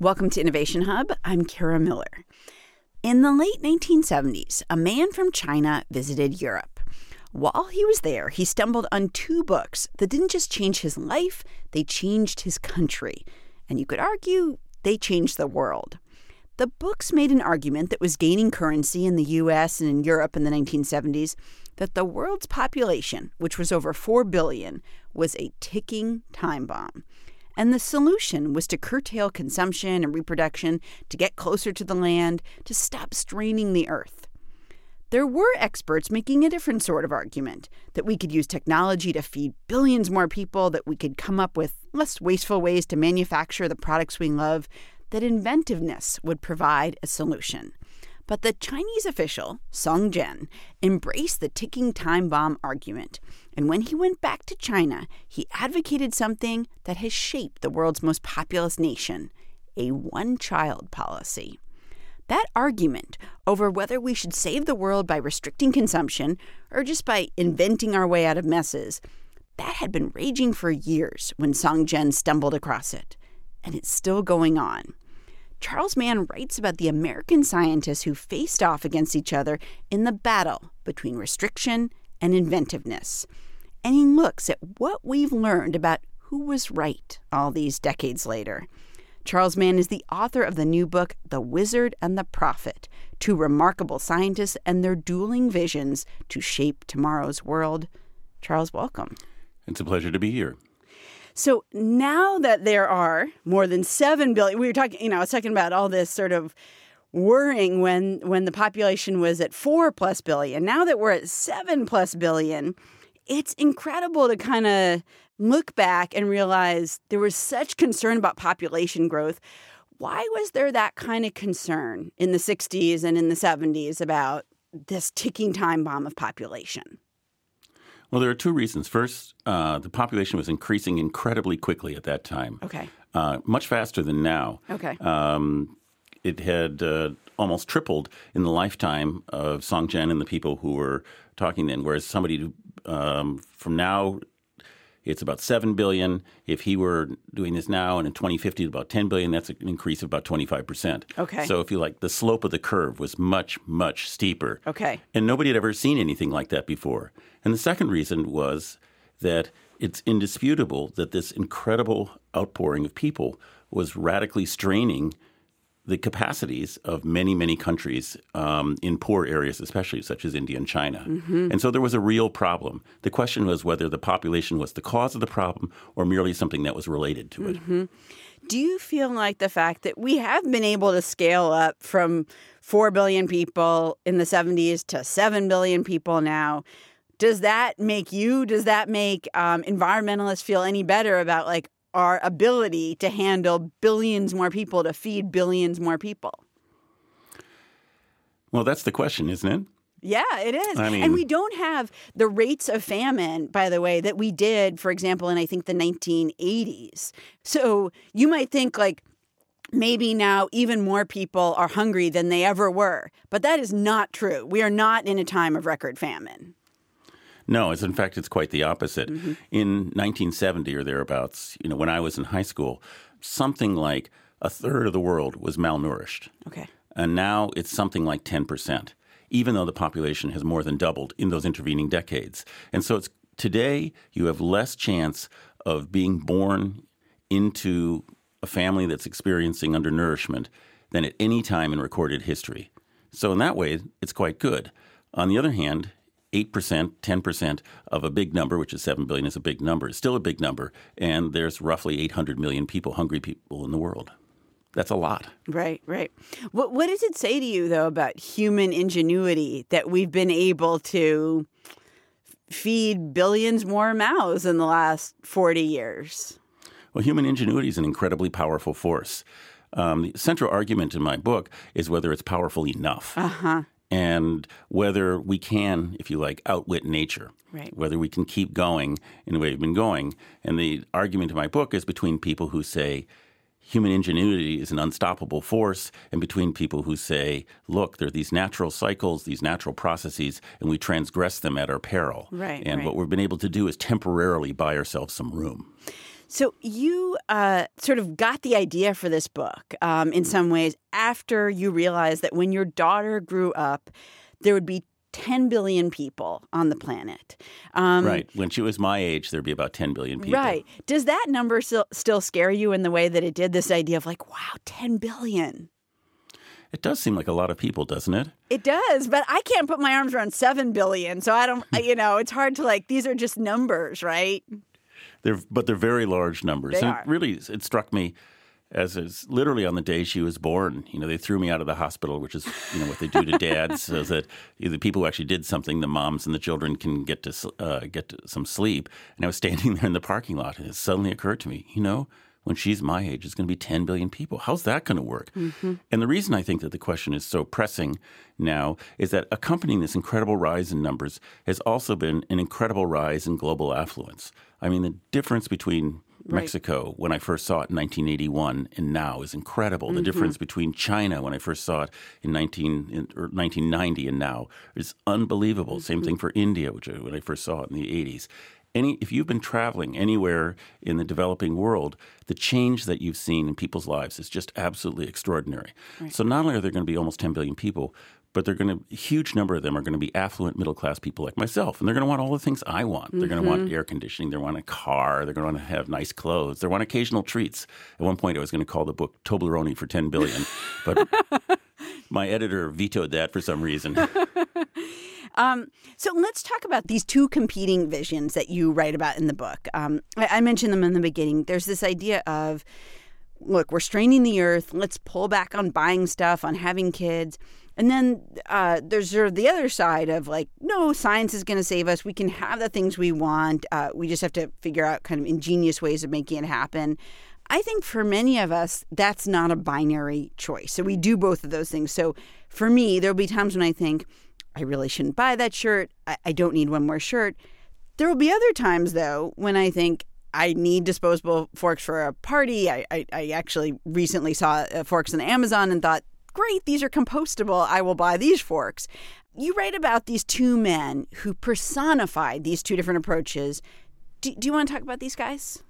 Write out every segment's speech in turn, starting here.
Welcome to Innovation Hub. I'm Kara Miller. In the late 1970s, a man from China visited Europe. While he was there, he stumbled on two books that didn't just change his life, they changed his country. And you could argue they changed the world. The books made an argument that was gaining currency in the US and in Europe in the 1970s that the world's population, which was over 4 billion, was a ticking time bomb. And the solution was to curtail consumption and reproduction, to get closer to the land, to stop straining the earth. There were experts making a different sort of argument that we could use technology to feed billions more people, that we could come up with less wasteful ways to manufacture the products we love, that inventiveness would provide a solution. But the Chinese official, Song Jian, embraced the ticking time bomb argument. And when he went back to China, he advocated something that has shaped the world's most populous nation a one child policy. That argument over whether we should save the world by restricting consumption or just by inventing our way out of messes, that had been raging for years when Song Jian stumbled across it. And it's still going on. Charles Mann writes about the American scientists who faced off against each other in the battle between restriction and inventiveness. And he looks at what we've learned about who was right all these decades later. Charles Mann is the author of the new book, The Wizard and the Prophet Two Remarkable Scientists and Their Dueling Visions to Shape Tomorrow's World. Charles, welcome. It's a pleasure to be here. So now that there are more than 7 billion, we were talking, you know, I was talking about all this sort of worrying when when the population was at 4 plus billion. Now that we're at 7 plus billion, it's incredible to kind of look back and realize there was such concern about population growth. Why was there that kind of concern in the 60s and in the 70s about this ticking time bomb of population? Well, there are two reasons. First, uh, the population was increasing incredibly quickly at that time. Okay. Uh, much faster than now. Okay. Um, it had uh, almost tripled in the lifetime of Song Jian and the people who were talking then. Whereas somebody um, from now, it's about seven billion. If he were doing this now, and in 2050, it's about 10 billion, that's an increase of about 25 percent. Okay. So if you like, the slope of the curve was much, much steeper. Okay. And nobody had ever seen anything like that before. And the second reason was that it's indisputable that this incredible outpouring of people was radically straining the capacities of many, many countries um, in poor areas, especially such as India and China. Mm-hmm. And so there was a real problem. The question was whether the population was the cause of the problem or merely something that was related to it. Mm-hmm. Do you feel like the fact that we have been able to scale up from 4 billion people in the 70s to 7 billion people now? Does that make you, does that make um, environmentalists feel any better about like our ability to handle billions more people, to feed billions more people? Well, that's the question, isn't it? Yeah, it is. I mean- and we don't have the rates of famine, by the way, that we did, for example, in I think the 1980s. So you might think like maybe now even more people are hungry than they ever were. But that is not true. We are not in a time of record famine. No, it's in fact it's quite the opposite. Mm-hmm. In 1970 or thereabouts, you know, when I was in high school, something like a third of the world was malnourished. Okay. And now it's something like 10%, even though the population has more than doubled in those intervening decades. And so it's today you have less chance of being born into a family that's experiencing undernourishment than at any time in recorded history. So in that way, it's quite good. On the other hand, 8%, 10% of a big number, which is 7 billion is a big number, is still a big number, and there's roughly 800 million people, hungry people in the world. That's a lot. Right, right. What what does it say to you though about human ingenuity that we've been able to feed billions more mouths in the last 40 years? Well, human ingenuity is an incredibly powerful force. Um, the central argument in my book is whether it's powerful enough. Uh-huh. And whether we can, if you like, outwit nature. Right. Whether we can keep going in the way we've been going. And the argument in my book is between people who say human ingenuity is an unstoppable force and between people who say, look, there are these natural cycles, these natural processes, and we transgress them at our peril. Right, And right. what we've been able to do is temporarily buy ourselves some room. So you uh, sort of got the idea for this book um, in some ways after you realized that when your daughter grew up, there would be 10 billion people on the planet. Um, right. When she was my age, there'd be about 10 billion people. Right. Does that number still, still scare you in the way that it did? This idea of like, wow, 10 billion. It does seem like a lot of people, doesn't it? It does, but I can't put my arms around 7 billion. So I don't, you know, it's hard to like, these are just numbers, right? They're, but they're very large numbers. They and are. It really, it struck me as is literally on the day she was born. You know, they threw me out of the hospital, which is you know what they do to dads, so that the people who actually did something, the moms and the children, can get to uh, get to some sleep. And I was standing there in the parking lot, and it suddenly occurred to me, you know. When she's my age, it's going to be 10 billion people. How's that going to work? Mm-hmm. And the reason I think that the question is so pressing now is that accompanying this incredible rise in numbers has also been an incredible rise in global affluence. I mean, the difference between Right. Mexico when I first saw it in 1981 and now is incredible. The difference between China when I first saw it in, 19, in or 1990 and now is unbelievable. Same thing for India, which I, when I first saw it in the 80s. Any, if you've been traveling anywhere in the developing world, the change that you've seen in people's lives is just absolutely extraordinary. So not only are there going to be almost 10 billion people, but they're going to a huge number of them are going to be affluent middle class people like myself and they're going to want all the things i want. They're going to want mm-hmm. air conditioning they want a car they're going to want to have nice clothes they want occasional treats. At one point i was going to call the book toblerone for 10 billion but my editor vetoed that for some reason Um, so let's talk about these two competing visions that you write about in the book. Um, I, I mentioned them in the beginning. There's this idea of, look, we're straining the earth. Let's pull back on buying stuff, on having kids. And then uh, there's sort of the other side of like, no, science is going to save us. We can have the things we want. Uh, we just have to figure out kind of ingenious ways of making it happen. I think for many of us, that's not a binary choice. So we do both of those things. So for me, there'll be times when I think, I really shouldn't buy that shirt. I, I don't need one more shirt. There will be other times, though, when I think I need disposable forks for a party. I, I, I actually recently saw uh, forks on Amazon and thought, great, these are compostable. I will buy these forks. You write about these two men who personified these two different approaches. Do, do you want to talk about these guys?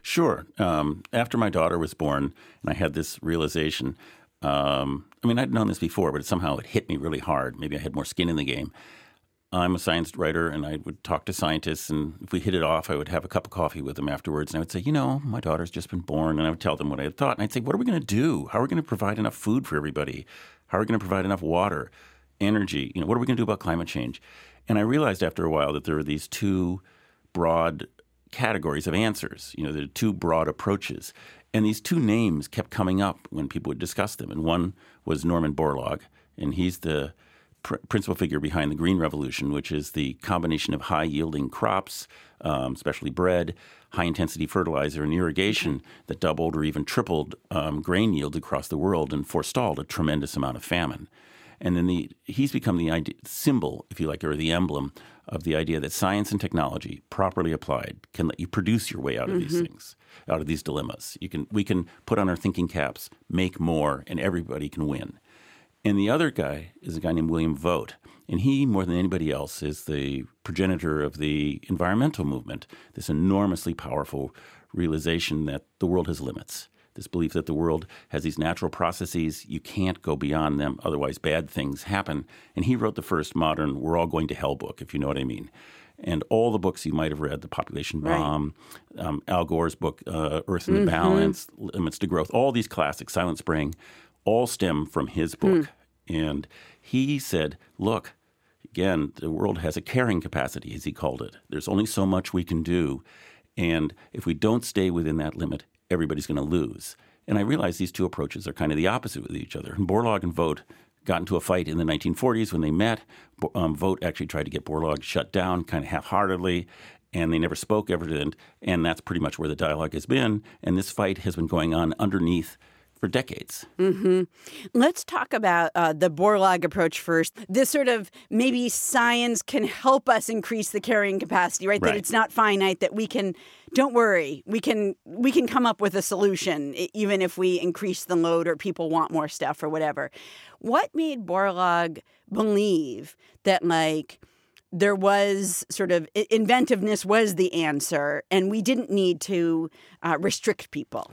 Sure. Um, after my daughter was born, and I had this realization. Um, I mean, I'd known this before, but somehow it hit me really hard. Maybe I had more skin in the game. I'm a science writer, and I would talk to scientists, and if we hit it off, I would have a cup of coffee with them afterwards, and I would say, you know, my daughter's just been born, and I would tell them what I had thought, and I'd say, what are we going to do? How are we going to provide enough food for everybody? How are we going to provide enough water, energy? You know, what are we going to do about climate change? And I realized after a while that there were these two broad categories of answers. You know, there are two broad approaches. And these two names kept coming up when people would discuss them. And one was Norman Borlaug, and he's the pr- principal figure behind the Green Revolution, which is the combination of high yielding crops, um, especially bread, high intensity fertilizer, and irrigation that doubled or even tripled um, grain yields across the world and forestalled a tremendous amount of famine. And then the, he's become the idea, symbol, if you like, or the emblem of the idea that science and technology, properly applied, can let you produce your way out of these mm-hmm. things, out of these dilemmas. You can, we can put on our thinking caps, make more, and everybody can win. And the other guy is a guy named William Vogt. And he, more than anybody else, is the progenitor of the environmental movement, this enormously powerful realization that the world has limits. This belief that the world has these natural processes, you can't go beyond them, otherwise, bad things happen. And he wrote the first modern We're All Going to Hell book, if you know what I mean. And all the books you might have read, The Population Right. Bomb, um, Al Gore's book, uh, Earth in the Balance, Limits to Growth, all these classics, Silent Spring, all stem from his book. And he said, look, again, the world has a carrying capacity, as he called it. There's only so much we can do. And if we don't stay within that limit, everybody's going to lose. And I realize these two approaches are kind of the opposite with each other. And Borlaug and Vogt got into a fight in the 1940s when they met. Um, Vogt actually tried to get Borlaug shut down kind of half heartedly. And they never spoke ever. And that's pretty much where the dialogue has been. And this fight has been going on underneath for decades. Let's talk about uh, the Borlaug approach first. This sort of maybe science can help us increase the carrying capacity, right? That it's not finite. That we can. Don't worry. We can. We can come up with a solution, even if we increase the load or people want more stuff or whatever. What made Borlaug believe that like there was sort of inventiveness was the answer, and we didn't need to uh, restrict people.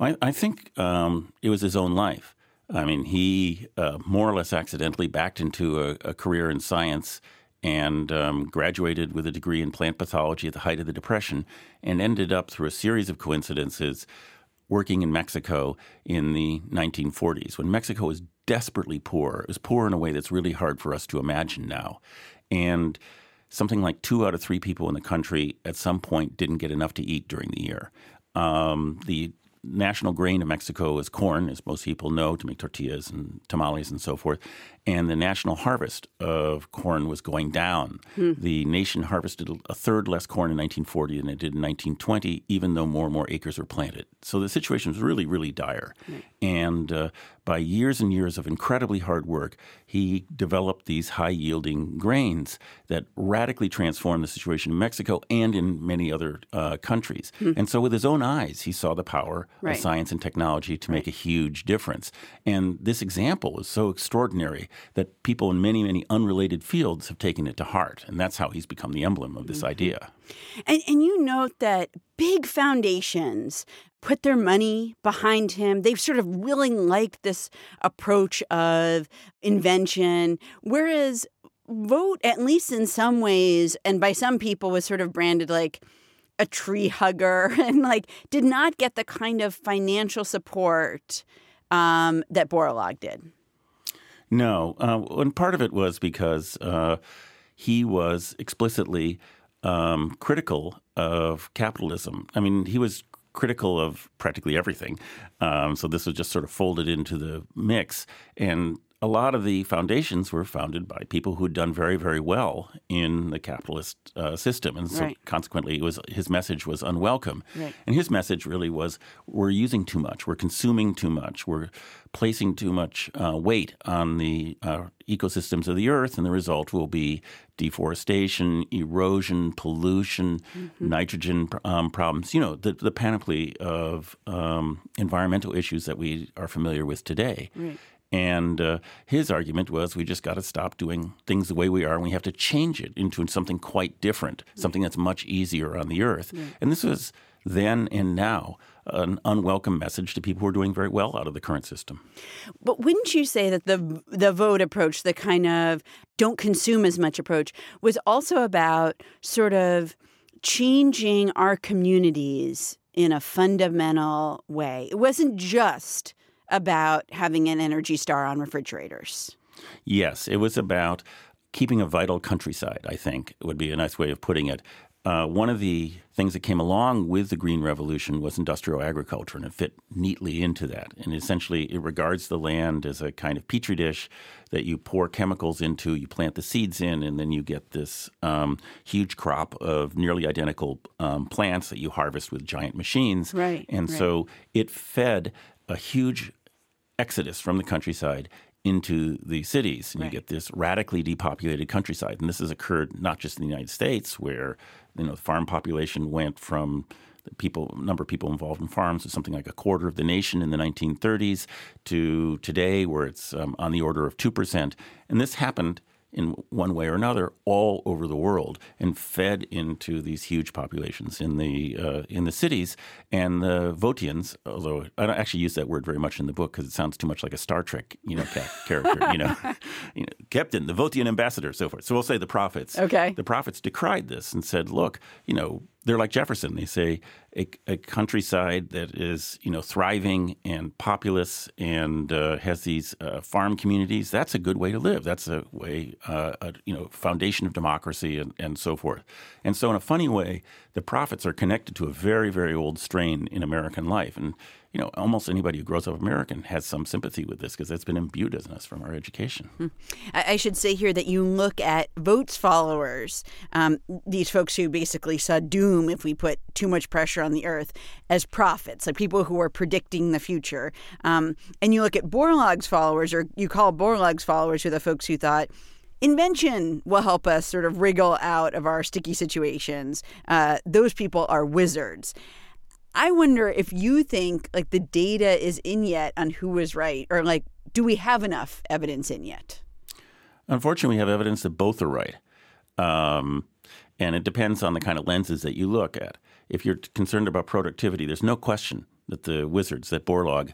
I, I think um, it was his own life. I mean, he uh, more or less accidentally backed into a, a career in science and um, graduated with a degree in plant pathology at the height of the Depression, and ended up through a series of coincidences working in Mexico in the 1940s when Mexico was desperately poor. It was poor in a way that's really hard for us to imagine now. And something like two out of three people in the country at some point didn't get enough to eat during the year. Um, the national grain of Mexico is corn, as most people know, to make tortillas and tamales and so forth. And the national harvest of corn was going down. Hmm. The nation harvested a third less corn in 1940 than it did in 1920, even though more and more acres were planted. So the situation was really, really dire. Right. And uh, by years and years of incredibly hard work, he developed these high yielding grains that radically transformed the situation in Mexico and in many other uh, countries. Hmm. And so, with his own eyes, he saw the power right. of science and technology to right. make a huge difference. And this example is so extraordinary that people in many, many unrelated fields have taken it to heart. And that's how he's become the emblem of this mm-hmm. idea. And, and you note that big foundations put their money behind him. They've sort of really liked this approach of invention, whereas Vogt, at least in some ways, and by some people, was sort of branded like a tree hugger and like did not get the kind of financial support um, that Borlaug did. No, uh, and part of it was because uh, he was explicitly um, critical of capitalism. I mean, he was critical of practically everything. Um, so this was just sort of folded into the mix. And a lot of the foundations were founded by people who had done very, very well in the capitalist uh, system, and so right. consequently, it was his message was unwelcome. Right. And his message really was: we're using too much, we're consuming too much, we're placing too much uh, weight on the uh, ecosystems of the earth, and the result will be deforestation, erosion, pollution, mm-hmm. nitrogen um, problems. You know, the, the panoply of um, environmental issues that we are familiar with today. Right. And uh, his argument was we just got to stop doing things the way we are and we have to change it into something quite different, something that's much easier on the earth. And this was then and now an unwelcome message to people who are doing very well out of the current system. But wouldn't you say that the the Vogt approach, the kind of don't consume as much approach, was also about sort of changing our communities in a fundamental way? It wasn't just about having an Energy Star on refrigerators. Yes, it was about keeping a vital countryside, I think would be a nice way of putting it. Uh, one of the things that came along with the Green Revolution was industrial agriculture, and it fit neatly into that. And essentially, it regards the land as a kind of petri dish that you pour chemicals into, you plant the seeds in, and then you get this um, huge crop of nearly identical um, plants that you harvest with giant machines. Right. And right. so it fed a huge exodus from the countryside into the cities, and right. you get this radically depopulated countryside. And this has occurred not just in the United States, where you know the farm population went from the people number of people involved in farms to something like a quarter of the nation in the 1930s to today, where it's um, on the order of two percent. And this happened in one way or another all over the world and fed into these huge populations in the uh, in the cities. And the Votians. although I don't actually use that word very much in the book because it sounds too much like a Star Trek, you know, character. You know, you know, Captain, the Votian ambassador, so forth. So we'll say the prophets. Okay. The prophets decried this and said, "Look, you know, they're like Jefferson. They say a, a, countryside that is you know thriving and populous and uh, has these uh, farm communities. That's a good way to live. That's a way, uh, a, you know, foundation of democracy and, and so forth. And so, in a funny way, the prophets are connected to a very very old strain in American life. And you know, almost anybody who grows up American has some sympathy with this because it's been imbued in us from our education. Hmm. I should say here that you look at Vogt's followers, um, these folks who basically saw doom if we put too much pressure on the earth, as prophets, like people who are predicting the future. Um, and you look at Borlaug's followers, or you call Borlaug's followers, who are the folks who thought, invention will help us sort of wriggle out of our sticky situations. Uh, those people are wizards. I wonder if you think like the data is in yet on who was right, or like, do we have enough evidence in yet? Unfortunately, we have evidence that both are right. Um, and it depends on the kind of lenses that you look at. If you're concerned about productivity, there's no question that the wizards, that Borlaug,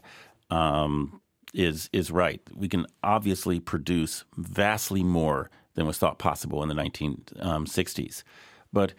um, is is right. We can obviously produce vastly more than was thought possible in the 1960s. But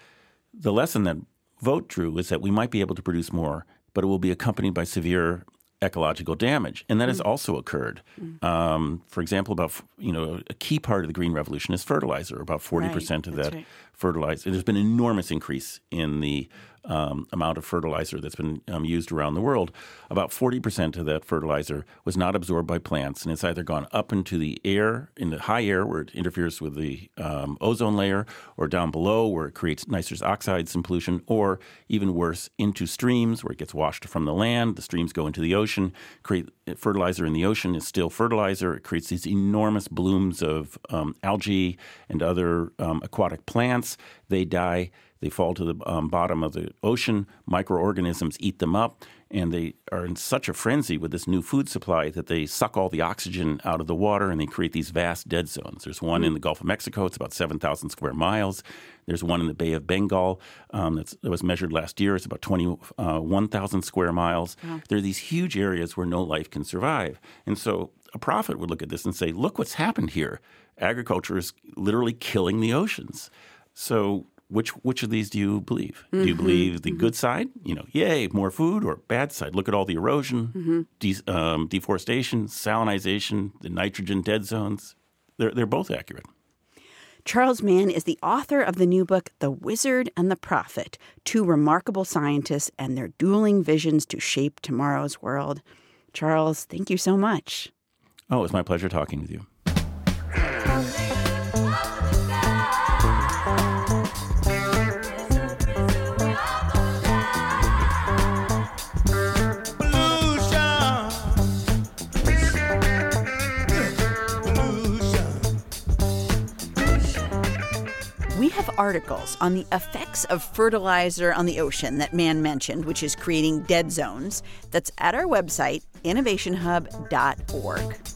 the lesson that Vogt drew is that we might be able to produce more, but it will be accompanied by severe ecological damage, and that has mm. also occurred. Mm. Um, for example, about you know a key part of the green revolution is fertilizer. About forty right. percent of That's that right. fertilizer. There's been an enormous increase in the um, amount of fertilizer that's been um, used around the world, about 40% of that fertilizer was not absorbed by plants, and it's either gone up into the air, in the high air, where it interferes with the um, ozone layer, or down below, where it creates nitrous oxides and pollution, or even worse, into streams, where it gets washed from the land. The streams go into the ocean, create fertilizer in the ocean is still fertilizer. It creates these enormous blooms of um, algae and other um, aquatic plants. They die they fall to the um, bottom of the ocean. Microorganisms eat them up, and they are in such a frenzy with this new food supply that they suck all the oxygen out of the water and they create these vast dead zones. There's one in the Gulf of Mexico, it's about 7,000 square miles. There's one in the Bay of Bengal um, that was measured last year. It's about 21,000 uh, square miles. Wow. There are these huge areas where no life can survive. And so a prophet would look at this and say, look what's happened here. Agriculture is literally killing the oceans. So which which of these do you believe? Mm-hmm. Do you mm-hmm. believe the mm-hmm. good side? You know, yay, more food, or bad side? Look at all the erosion, mm-hmm. de- um, deforestation, salinization, the nitrogen dead zones. They're they're both accurate. Charles Mann is the author of the new book, The Wizard and the Prophet Two Remarkable Scientists and Their Dueling Visions to Shape Tomorrow's World. Charles, thank you so much. Oh, it's my pleasure talking with you. Articles on the effects of fertilizer on the ocean that Mann mentioned, which is creating dead zones. That's at our website, innovationhub.org.